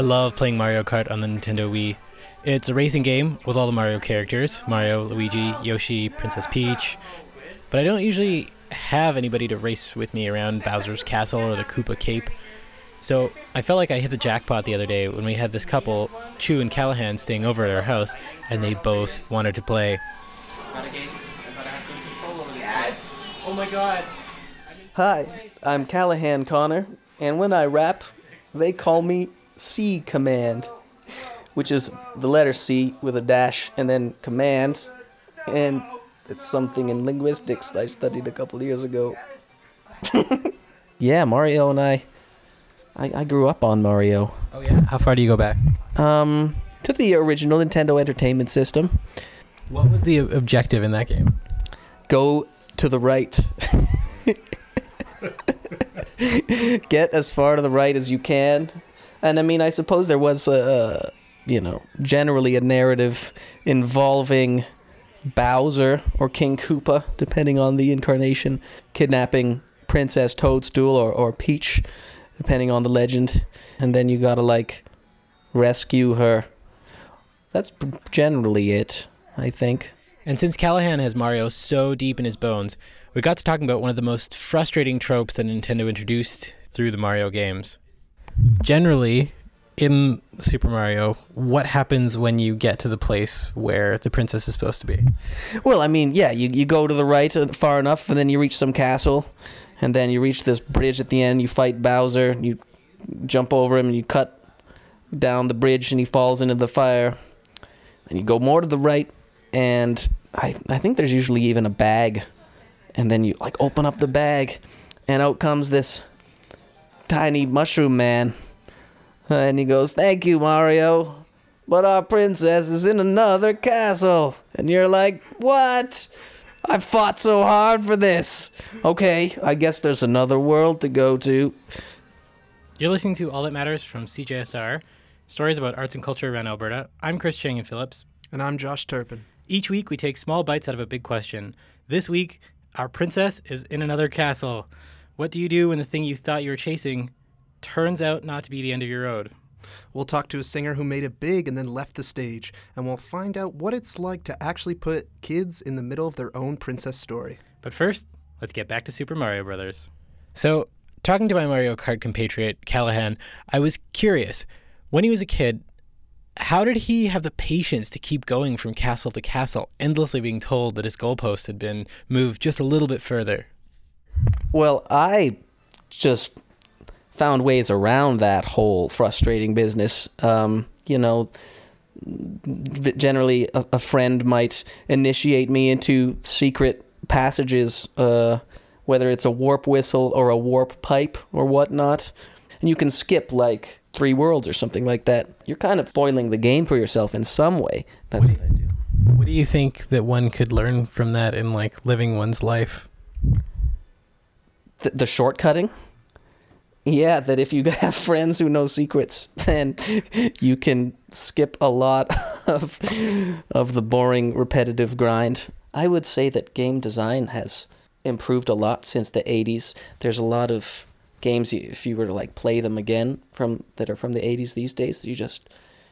I love playing Mario Kart on the Nintendo Wii. It's a racing game with all the Mario characters Mario, Luigi, Yoshi, Princess Peach. But I don't usually have anybody to race with me around Bowser's Castle or the Koopa Cape. So I felt like I hit the jackpot the other day when we had this couple, Chu and Callahan, staying over at our house, and they both wanted to play. Yes! Oh my god! Hi, I'm Callahan Connor, and when I rap, they call me C Command, which is the letter C with a dash and then command, and it's something in linguistics that I studied a couple years ago. yeah, Mario and I, I, I grew up on Mario. Oh yeah? How far do you go back? Um, to the original Nintendo Entertainment System. What was the objective in that game? Go to the right. Get as far to the right as you can. And I mean, I suppose there was a, you know, generally a narrative involving Bowser or King Koopa, depending on the incarnation, kidnapping Princess Toadstool or, or Peach, depending on the legend. And then you gotta, like, rescue her. That's generally it, I think. And since Callahan has Mario so deep in his bones, we got to talking about one of the most frustrating tropes that Nintendo introduced through the Mario games. Generally, in Super Mario, what happens when you get to the place where the princess is supposed to be? Well, I mean, yeah, you, you go to the right uh, far enough, and then you reach some castle, and then you reach this bridge at the end. You fight Bowser, you jump over him, and you cut down the bridge, and he falls into the fire. And you go more to the right, and I I think there's usually even a bag, and then you like open up the bag, and out comes this tiny mushroom man, and he goes, "Thank you, Mario." But our princess is in another castle. And you're like, what? I fought so hard for this. Okay, I guess there's another world to go to. You're listening to All That Matters from CJSR, stories about arts and culture around Alberta. I'm Chris Chang-Yen Phillips. And I'm Josh Turpin. Each week, we take small bites out of a big question. This week, our princess is in another castle. What do you do when the thing you thought you were chasing turns out not to be the end of your road? We'll talk to a singer who made it big and then left the stage, and we'll find out what it's like to actually put kids in the middle of their own princess story. But first, let's get back to Super Mario Brothers. So, talking to my Mario Kart compatriot, Callahan, I was curious. When he was a kid, how did he have the patience to keep going from castle to castle, endlessly being told that his goalpost had been moved just a little bit further? Well, I just found ways around that whole frustrating business. Um, you know, generally a, a friend might initiate me into secret passages, uh, whether it's a warp whistle or a warp pipe or whatnot. And you can skip like three worlds or something like that. You're kind of spoiling the game for yourself in some way. That's what I do. What do you think that one could learn from that in like living one's life? The, the shortcutting. Yeah, that if you have friends who know secrets, then you can skip a lot of of the boring, repetitive grind. I would say that game design has improved a lot since the 80s. There's a lot of games if you were to like play them again from that are from the 80s these days, you just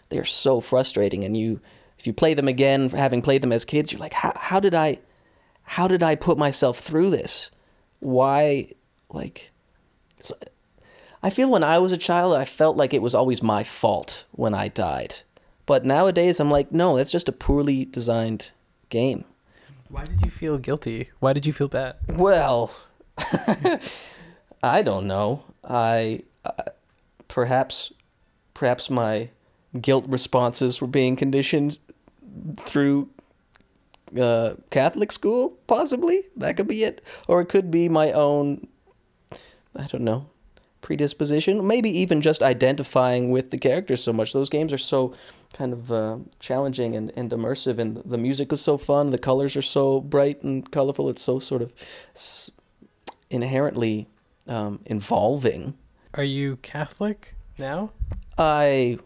they're so frustrating and you if you play them again having played them as kids, you're like how how did I how did I put myself through this? Why like so, I feel when I was a child, I felt like it was always my fault when I died. But nowadays, I'm like, no, that's just a poorly designed game. Why did you feel guilty? Why did you feel bad? Well, I don't know. I uh, perhaps, perhaps my guilt responses were being conditioned through uh, Catholic school. Possibly that could be it, or it could be my own. I don't know predisposition. Maybe even just identifying with the characters so much. Those games are so kind of uh, challenging and, and immersive, and the music is so fun. The colors are so bright and colorful. It's so sort of s- inherently um, involving. Are you Catholic now? I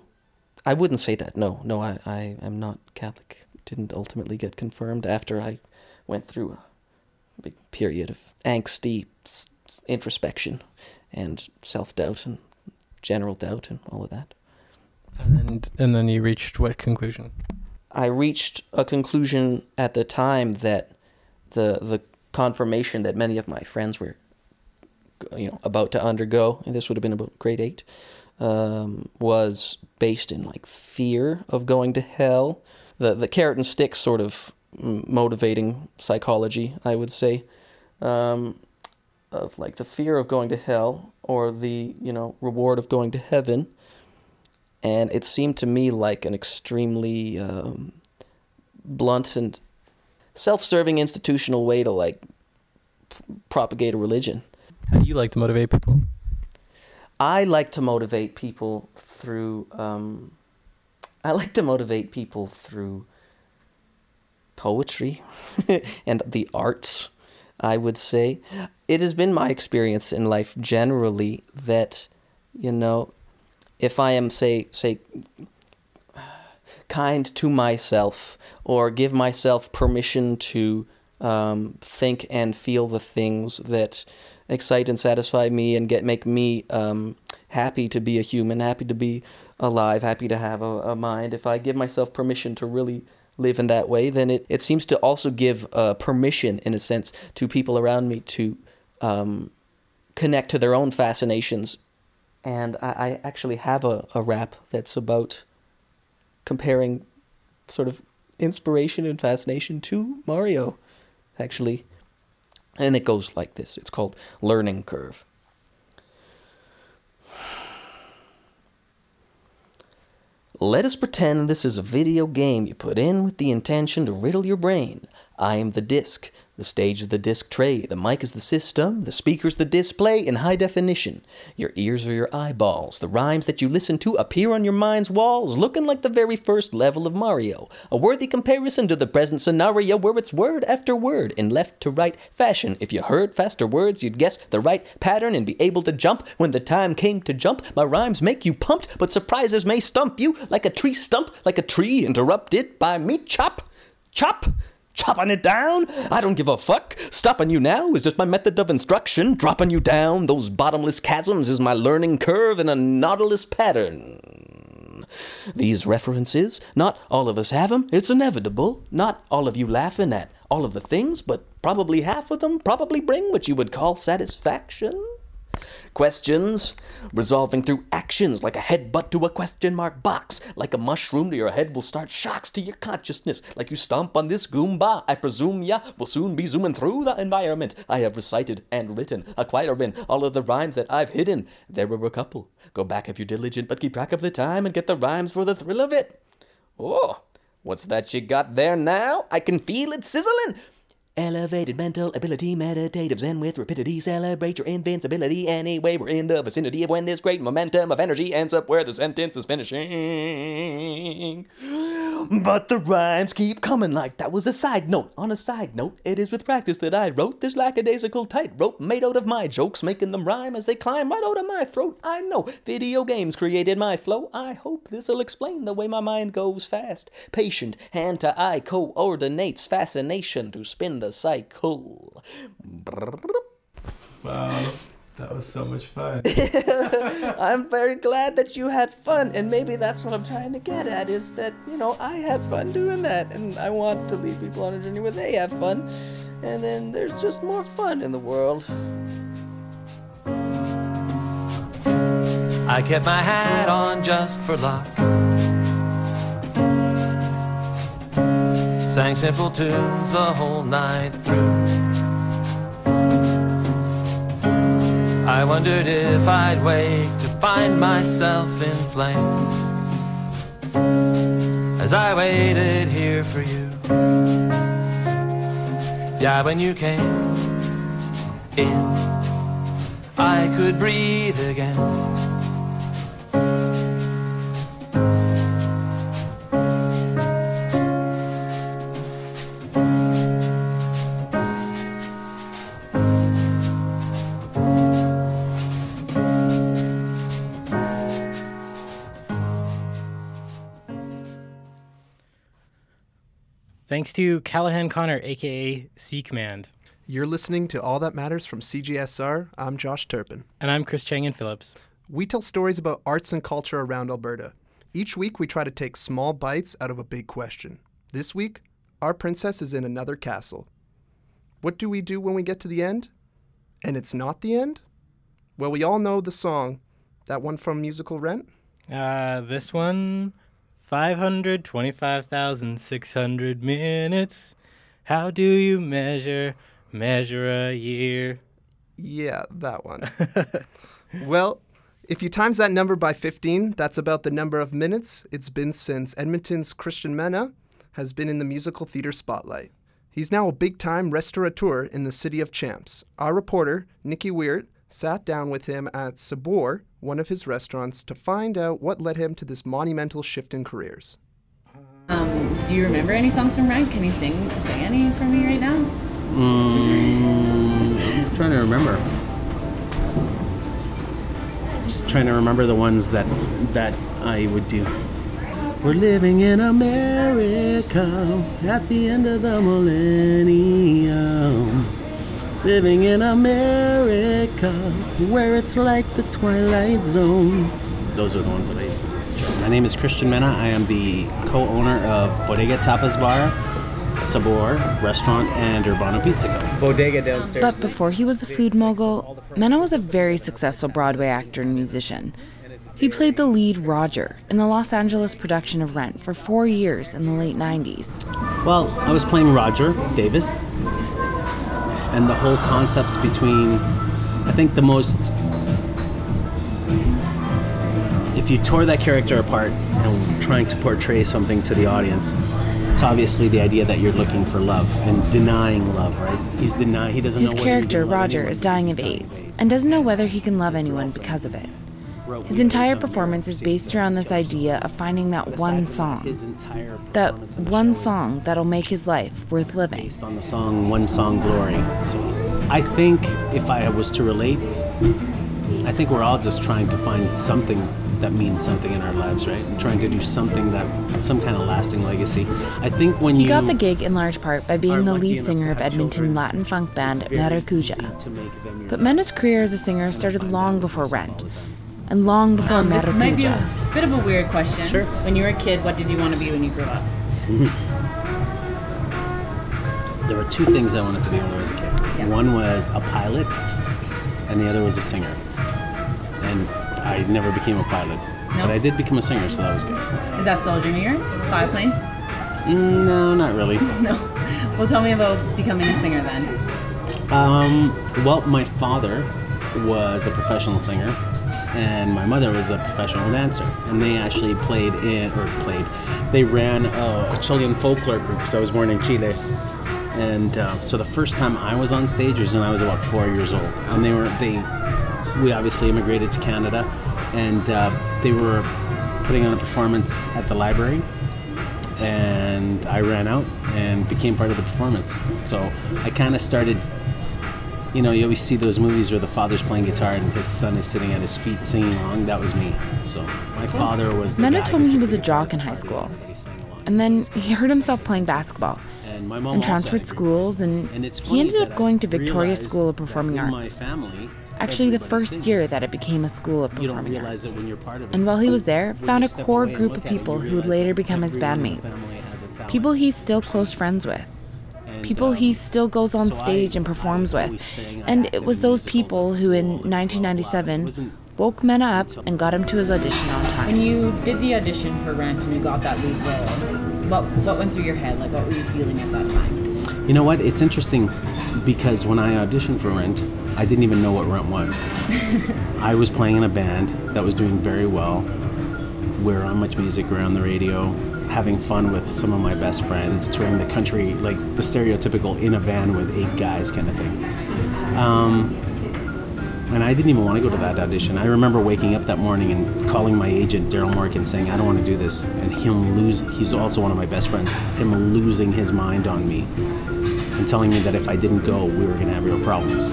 I wouldn't say that. No, no, I, I am not Catholic. Didn't ultimately get confirmed after I went through a big period of angsty introspection and self doubt and general doubt and all of that. And and then you reached what conclusion? I reached a conclusion at the time that the the confirmation that many of my friends were, you know, about to undergo, and this would have been about grade eight, um, was based in like fear of going to hell. The the carrot and stick sort of motivating psychology, I would say, um, of like the fear of going to hell or the you know reward of going to heaven and it seemed to me like an extremely um, blunt and self-serving institutional way to like p- propagate a religion. How do you like to motivate people? I like to motivate people through. Um, I like to motivate people through poetry and the arts. I would say it has been my experience in life generally that, you know, if I am say say kind to myself or give myself permission to um, think and feel the things that excite and satisfy me and get make me um, happy to be a human, happy to be alive, happy to have a, a mind. If I give myself permission to really live in that way, then it, it seems to also give uh, permission, in a sense, to people around me to um, connect to their own fascinations. And I, I actually have a, a rap that's about comparing sort of inspiration and fascination to Mario, actually. And it goes like this it's called Learning Curve. Let us pretend this is a video game you put in with the intention to riddle your brain. I am the disc. The stage is the disc tray. The mic is the system. The speaker's the display in high definition. Your ears are your eyeballs. The rhymes that you listen to appear on your mind's walls, looking like the very first level of Mario. A worthy comparison to the present scenario where it's word after word in left to right fashion. If you heard faster words, you'd guess the right pattern and be able to jump when the time came to jump. My rhymes make you pumped, but surprises may stump you like a tree stump, like a tree interrupted by me. Chop, chop. Chopping it down? I don't give a fuck. Stopping you now is just my method of instruction. Dropping you down those bottomless chasms is my learning curve in a nautilus pattern. These references, not all of us have have 'em. It's inevitable. Not all of you laughing at all of the things, but probably half of them probably bring what you would call satisfaction. Questions resolving through actions like a headbutt to a question mark box. Like a mushroom to your head will start shocks to your consciousness. Like you stomp on this goomba, I presume ya will soon be zooming through the environment. I have recited and written a quite been all of the rhymes that I've hidden. There were a couple. Go back if you're diligent, but keep track of the time and get the rhymes for the thrill of it. Oh, what's that you got there now? I can feel it sizzling. Elevated mental ability, meditative zen with rapidity. Celebrate your invincibility anyway. We're in the vicinity of when this great momentum of energy ends up where the sentence is finishing. But the rhymes keep coming like that was a side note. On a side note, it is with practice that I wrote this lackadaisical tightrope made out of my jokes, making them rhyme as they climb right out of my throat. I know video games created my flow. I hope this'll explain the way my mind goes fast. Patient, hand to eye coordinates fascination to spin the cycle. Wow, that was so much fun. I'm very glad that you had fun, and maybe that's what I'm trying to get at is that, you know, I had fun doing that, and I want to lead people on a journey where they have fun, and then there's just more fun in the world. I kept my hat on just for luck. Sang simple tunes the whole night through. I wondered if I'd wake to find myself in flames as I waited here for you. Yeah, when you came in, I could breathe again. Thanks to Callahan Connor, aka C Command. You're listening to All That Matters from CJSR. I'm Josh Turpin. And I'm Chris Chang-Yen Phillips. We tell stories about arts and culture around Alberta. Each week, we try to take small bites out of a big question. This week, our princess is in another castle. What do we do when we get to the end? And it's not the end? Well, we all know the song, that one from musical Rent. Uh, this one 525,600 minutes. How do you measure measure a year? Yeah, that one. well, if you times that number by 15, that's about the number of minutes it's been since Edmonton's Christian Mena has been in the musical theater spotlight. He's now a big time restaurateur in the city of Champs. Our reporter, Nikki Weir, sat down with him at Sabor, one of his restaurants, to find out what led him to this monumental shift in careers. Um, do you remember any songs from Rent? Can you sing sing any for me right now? Mm, I'm trying to remember. Just trying to remember the ones that that I would do. We're living in America at the end of the millennium. Living in America where it's like the Twilight Zone. Those are the ones that I used to do. My name is Christian Mena. I am the co owner of Bodega Tapas Bar, Sabor Restaurant, and Urbano Pizza Co. Bodega downstairs. But before he was a food mogul, Mena was a very successful Broadway actor and musician. He played the lead Roger in the Los Angeles production of Rent for four years in the late 90s. Well, I was playing Roger Davis, and the whole concept between, I think the most, if you tore that character apart and trying to portray something to the audience, it's obviously the idea that you're looking for love and denying love, right? He's denying, he doesn't His know whether he character, Roger, is dying of AIDS and doesn't know whether he can love anyone because of it. His entire performance is based around this idea of finding that one song, His entire that performance in the one song that'll make his life worth living. based on the song One Song Glory. So I think if I was to relate, I think we're all just trying to find something that means something in our lives, right? And trying to do something that, some kind of lasting legacy. I think when He you. got the gig in large part by being the lead singer of Edmonton children, Latin funk band Maracuja. easy to make them your But. Mena's career as a singer started long before Rent, and long before Um, this might be a bit of a weird question. Sure. When you were a kid, what did you want to be when you grew up? There were two things I wanted to be when I was a kid. Yeah. One was a pilot, and the other was a singer. And I never became a pilot. No? But I did become a singer, so that was good. Is that still a dream of yours? Fly plane? Mm, no, not really. No. Well, tell me about becoming a singer then. Um, well, my father was a professional singer, and my mother was a professional dancer, and they actually played in or played. They ran a, a Chilean folklore group. So I was born in Chile, and uh, so the first time I was on stage was when I was about four years old, and they were they. We obviously immigrated to Canada, and uh, they were putting on a performance at the library, and I ran out and became part of the performance. So I kind of started. You know, you always see those movies where the father's playing guitar and his son is sitting at his feet singing along. That was me. So my father was. The Mena told me he was a jock in high school. And then he heard himself playing basketball And my mom and transferred had a group. schools, and And it's he ended up going to Victoria School of Performing Arts. family, Actually, the first year that it became a school of performing arts. it when you're part of it. And while he was oh, there, When found a core group of at it, you people who would later become his everyone in the bandmates. family has a talent. People he's still close friends with. And, People um, he still goes on so I- stage and performs with. always sang, I And it was those people who in school and blah, blah, blah. It 1997 woke Mena up and got him to his audition on time. When you did the audition for Rent and you got that lead role, what what went through your head? Like, what were you feeling at that time? You know what? It's interesting because when I auditioned for Rent, I didn't even know what Rent was. I was playing in a band that was doing very well. We were on MuchMusic, we were on the radio, having fun with some of my best friends, touring the country, like the stereotypical in a van with eight guys kind of thing. Um, and I didn't even want to go to that audition. I remember waking up that morning and calling my agent, Daryl Morgan, saying, I don't want to do this. And him lose, he's also one of my best friends, him losing his mind on me and telling me that if I didn't go, we were going to have real problems.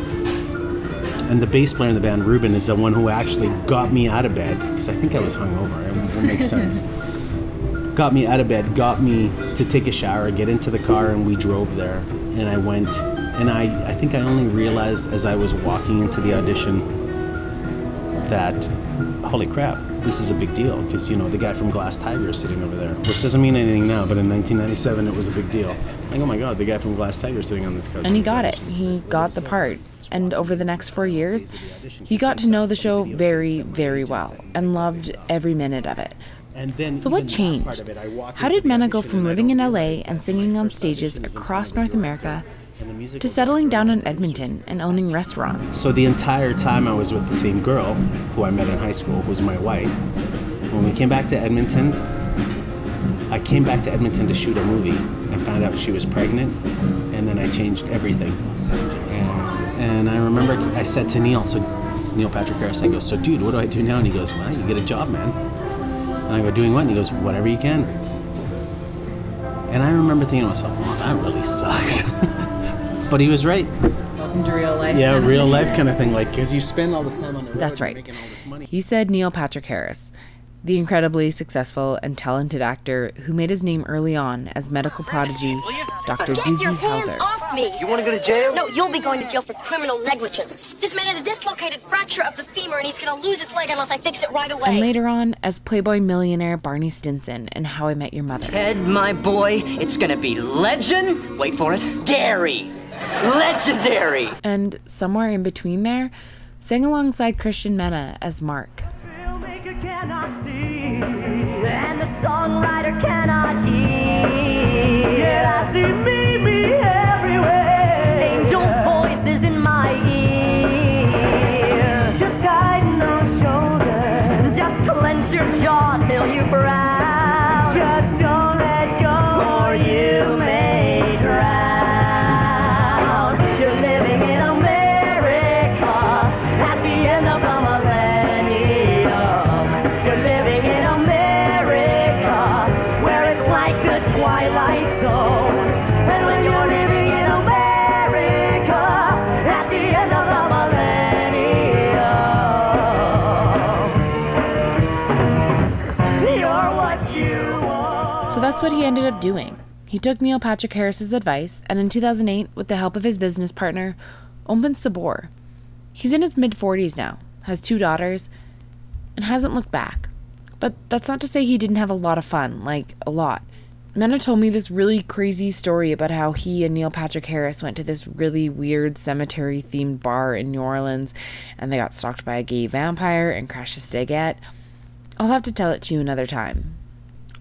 And the bass player in the band, Ruben, is the one who actually got me out of bed, because I think I was hungover. It will make sense. Got me out of bed, got me to take a shower, get into the car, and we drove there. And I went And I, I think I only realized as I was walking into the audition that, holy crap, this is a big deal. Because, you know, the guy from Glass Tiger is sitting over there, which doesn't mean anything now, but in 1997 it was a big deal. Like, oh my God, the guy from Glass Tiger is sitting on this couch. And he got it. He got the part. And over the next four years, he got to know the show very, very well and loved every minute of it. And then So, what changed? it, How did Mena go from living in LA and singing on stages audition, this was across North America and the musical to settling down in director of the Edmonton and owning restaurants? So the entire time I was with the same girl who I met in high school, who was my wife. When we came back to Edmonton, I came back to Edmonton to shoot a movie and found out she was pregnant, and then I changed everything. And, and I remember I said to Neil, so Neil Patrick Harris, I go, so dude, what do I do now? And he goes, well, you get a job, man. And I go, doing what? And he goes, whatever you can. And I remember thinking to myself, well, that really sucks. but he was right. Welcome to real life. Yeah, real life kind of thing. Like, because you spend all this time on the road, That's right. making all this money. He said Neil Patrick Harris, the incredibly successful and talented actor who made his name early on as medical prodigy Dr. Get your hands Howser. off me! You want to go to jail? No, you'll be going to jail for criminal negligence. This man has a dislocated fracture of the femur and he's gonna lose his leg unless I fix it right away. And later on, as Playboy millionaire Barney Stinson in How I Met Your Mother. Ted, my boy, it's gonna be legend. Wait for it. Dairy. Legendary. And somewhere in between there, sang alongside Christian Mena as Mark. Songwriter cannot hear. Yeah, I see me, me everywhere. Angels' voices in my ear. Just tighten those shoulders. Just clench your jaw till you frown. What he ended up doing. He took Neil Patrick Harris's advice and in 2008, with the help of his business partner, opened Sabor. He's in his mid 40s now, has two daughters, and hasn't looked back. But that's not to say he didn't have a lot of fun, like a lot. Mena told me this really crazy story about how he and Neil Patrick Harris went to this really weird cemetery themed bar in New Orleans and they got stalked by a gay vampire and crashed a stagette. I'll have to tell it to you another time.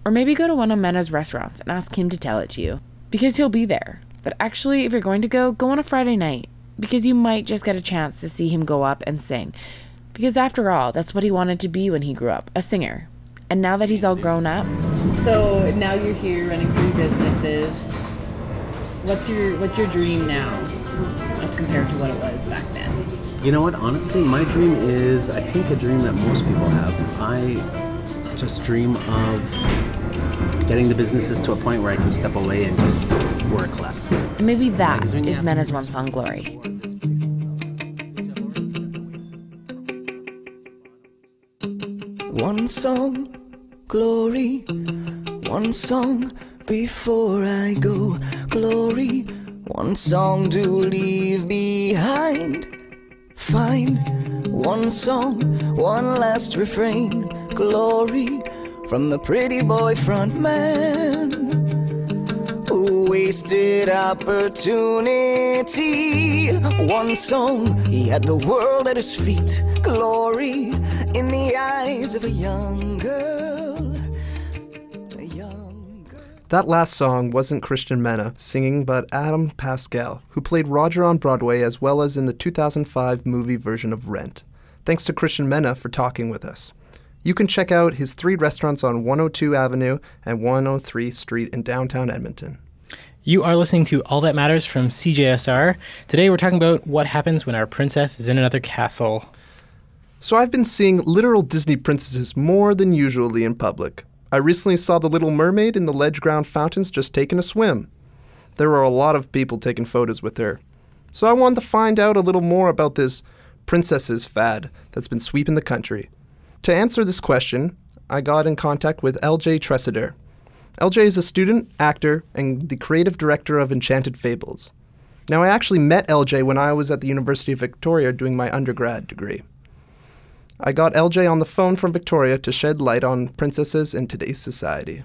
Or maybe go to one of Mena's restaurants and ask him to tell it to you. Because he'll be there. But actually, if you're going to go, go on a Friday night. Because you might just get a chance to see him go up and sing. Because after all, that's what he wanted to be when he grew up a singer. And now that he's all grown up, So now you're here running three businesses. What's your What's your dream now, as compared to what it was back then? You know what? Honestly, my dream is, I think, a dream that most people have. I just dream of getting the businesses to a point where I can step away and just work less. and maybe that Because when you is have Mena's one song glory. One song, glory. One song before I go, glory. One song to leave behind. Fine. One song, one last refrain, glory. From the pretty boy front man who wasted opportunity. One song, he had the world at his feet. Glory in the eyes of a young girl. A young girl. That last song wasn't Christian Mena singing, but Adam Pascal, who played Roger on Broadway as well as in the 2005 movie version of Rent. Thanks to Christian Mena for talking with us. You can check out his three restaurants on 102 Avenue and 103 Street in downtown Edmonton. You are listening to All That Matters from CJSR. Today we're talking about what happens when our princess is in another castle. So I've been seeing literal Disney princesses more than usually in public. I recently saw the Little Mermaid in the ledge ground fountains just taking a swim. There were a lot of people taking photos with her. So I wanted to find out a little more about this princesses fad that's been sweeping the country. To answer this question, I got in contact with LJ Tressider. LJ is a student, actor, and the creative director of Enchanted Fables. Now, I actually met LJ when I was at the University of Victoria doing my undergrad degree. I got LJ on the phone from Victoria to shed light on princesses in today's society.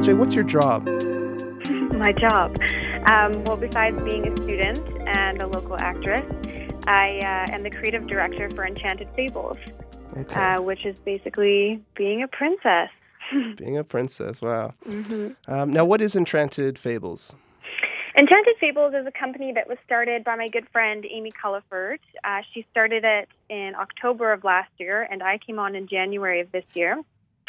LJ, what's your job? my job. Um, well, besides being a student and a local actress, I uh, am the creative director for Enchanted Fables, uh, which is basically being a princess. Being a princess, wow. hmm Um, now, what is Enchanted Fables? Enchanted Fables is a company that was started by my good friend Amy Culliford. Uh, she started it in October of last year, and I came on in January of this year.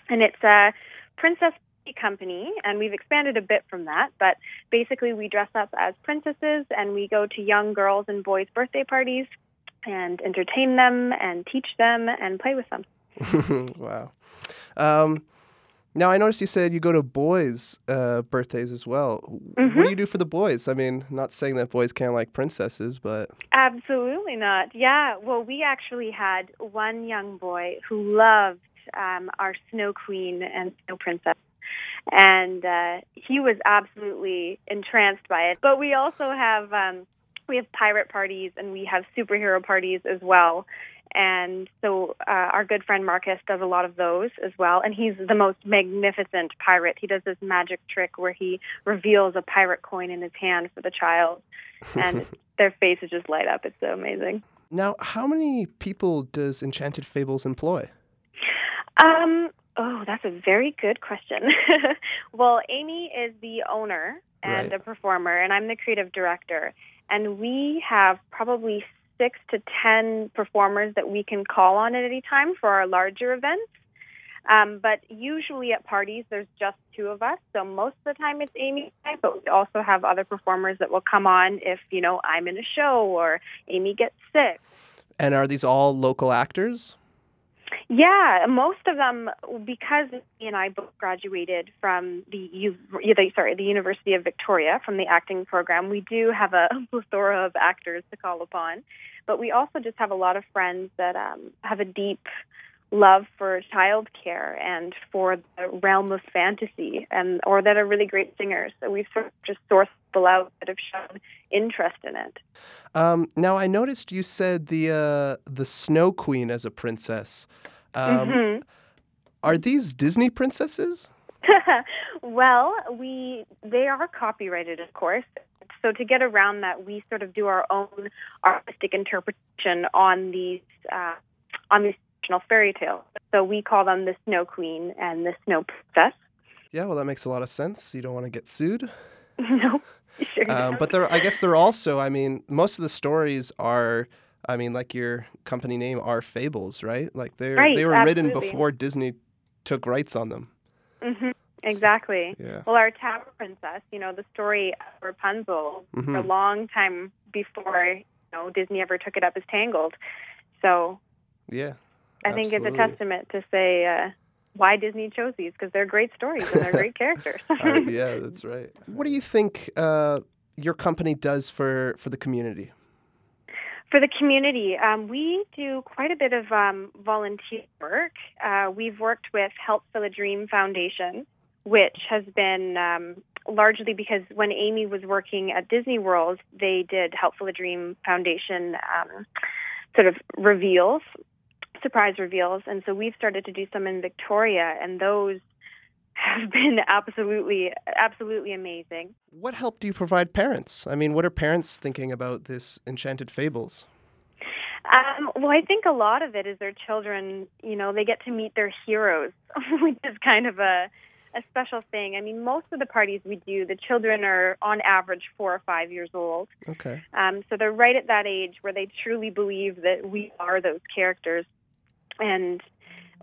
And it's a princess company, and we've expanded a bit from that. But basically, we dress up as princesses, and we go to young girls and boys' birthday parties and entertain them, and teach them, and play with them. wow. Um, now, I noticed you said you go to boys' uh, birthdays as well. What do you do for the boys? I mean, not saying that boys can't like princesses, but Absolutely not. Yeah. Well, we actually had one young boy who loved um, our Snow Queen and Snow Princess. And uh, he was absolutely entranced by it. But we also have um, we have pirate parties and we have superhero parties as well. And so uh, our good friend Marcus does a lot of those as well. And he's the most magnificent pirate. He does this magic trick where he reveals a pirate coin in his hand for the child, and their faces just light up. It's so amazing. now, how many people does Enchanted Fables employ? Um, oh, that's a very good question. well, Amy is the owner and Right. a performer, and I'm the creative director. And we have probably six to ten performers that we can call on at any time for our larger events. Um, but usually at parties, there's just two of us. So most of the time it's Amy and I, but we also have other performers that will come on if, you know, I'm in a show or Amy gets sick. And are these all local actors? Yeah, most of them because he and I both graduated from the U, sorry the University of Victoria from the acting program. We do have a plethora of actors to call upon, but we also just have a lot of friends that um, have a deep love for childcare and for the realm of fantasy, and or that are really great singers. So we've sort of just sourced people out that have shown interest in it. Um, now, I noticed you said the uh, the Snow Queen as a princess. Um, Mhm. Are these Disney princesses? well, we they are copyrighted, of course. So to get around that, we sort of do our own artistic interpretation on these uh, on these traditional fairy tales. So we call them the Snow Queen and the Snow Princess. Yeah, well, that makes a lot of sense. You don't want to get sued. no, sure. Um, but they're, I guess they're also, I mean, most of the stories are, I mean, like your company name are fables, right? Like they're Right, they were written before Disney took rights on them. hmm Exactly. Yeah. Well, our Tower Princess, you know, the story of Rapunzel for a long time before you know Disney ever took it up as Tangled. So Yeah. I think it's a testament to say uh, why Disney chose these because they're great stories and they're great characters. Uh, yeah, that's right. What do you think uh, your company does for for the community? For the community, um, we do quite a bit of um, volunteer work. Uh, we've worked with Help for the Dream Foundation, which has been um, largely because when Amy was working at Disney World, they did Help for the Dream Foundation um, sort of reveals, surprise reveals, and so we've started to do some in Victoria, and those have been absolutely, absolutely amazing. What help do you provide parents? I mean, what are parents thinking about this Enchanted Fables? Um, well, I think a lot of it is their children. You know, they get to meet their heroes, which is kind of a a special thing. I mean, most of the parties we do, the children are on average four or five years old. Okay. Um, so they're right at that age where they truly believe that we are those characters. And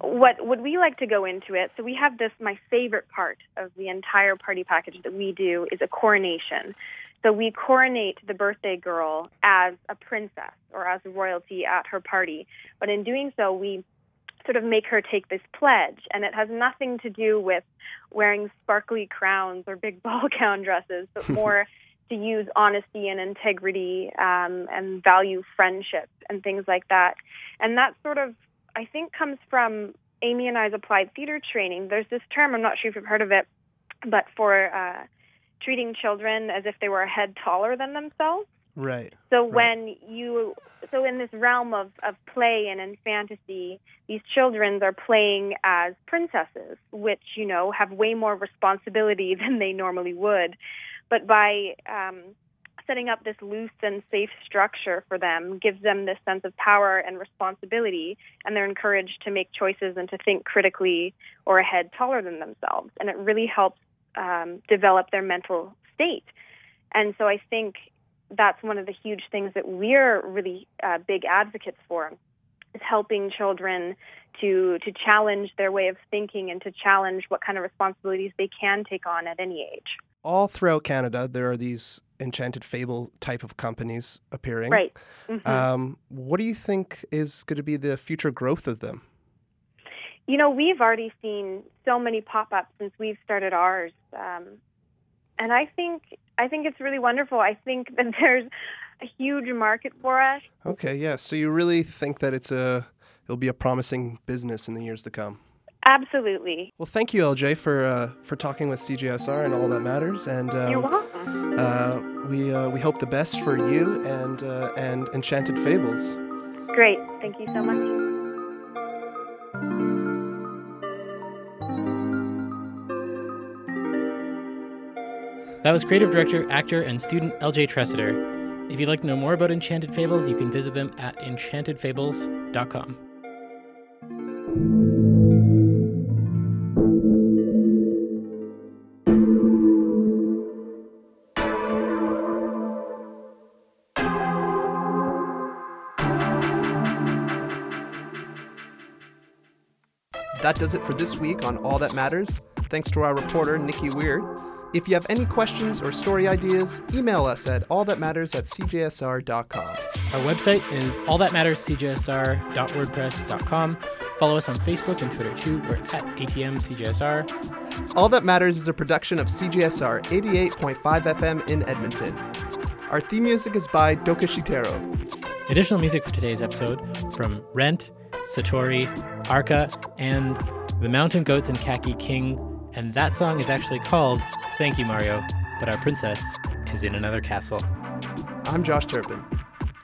what would we like to go into it? So we have this. My favorite part of the entire party package that we do is a coronation. So we coronate the birthday girl as a princess or as royalty at her party. But in doing so, we sort of make her take this pledge, and it has nothing to do with wearing sparkly crowns or big ball gown dresses, but more to use honesty and integrity um, and value friendship and things like that. And that sort of, I think, comes from Amy and I's applied theater training. There's this term, I'm not sure if you've heard of it, but for uh, treating children as if they were a head taller than themselves. Right. So when you so in this realm of, of play and in fantasy, these children are playing as princesses, which, you know, have way more responsibility than they normally would. But by um, setting up this loose and safe structure for them gives them this sense of power and responsibility, and they're encouraged to make choices and to think critically or ahead taller than themselves. And it really helps um, develop their mental state. And so I think that's one of the huge things that we're really uh, big advocates for is helping children to to challenge their way of thinking and to challenge what kind of responsibilities they can take on at any age. All throughout Canada, there are these enchanted fable type of companies appearing. Right. Mhm. Um, what do you think is going to be the future growth of them? You know, we've already seen so many pop ups since we've started ours, um, and I think I think it's really wonderful. I think that there's a huge market for us. Okay, yeah. So you really think that it's a it'll be a promising business in the years to come? Absolutely. Well, thank you, LJ, for uh, for talking with CJSR and all that matters. And um, You're welcome. Uh, we uh, we hope the best for you and uh, and Enchanted Fables. Great. Thank you so much. That was creative director, actor, and student LJ Tressider. If you'd like to know more about Enchanted Fables, you can visit them at enchantedfables.com. That does it for this week on All That Matters. Thanks to our reporter, Nikki Weir. If you have any questions or story ideas, email us at allthatmatters at cjsr.com. Our website is allthatmatterscjsr.wordpress.com. Follow us on Facebook and Twitter too. We're at ATMCJSR. All That Matters is a production of CJSR 88.5 FM in Edmonton. Our theme music is by Doka Shitero. Additional music for today's episode from Rent, Satori, Arca, and The Mountain Goats and Kaki King. And that song is actually called Thank You, Mario, but our princess is in another castle. I'm Josh Turpin.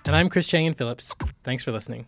And I'm Chris Chang-Yen Phillips. Thanks for listening.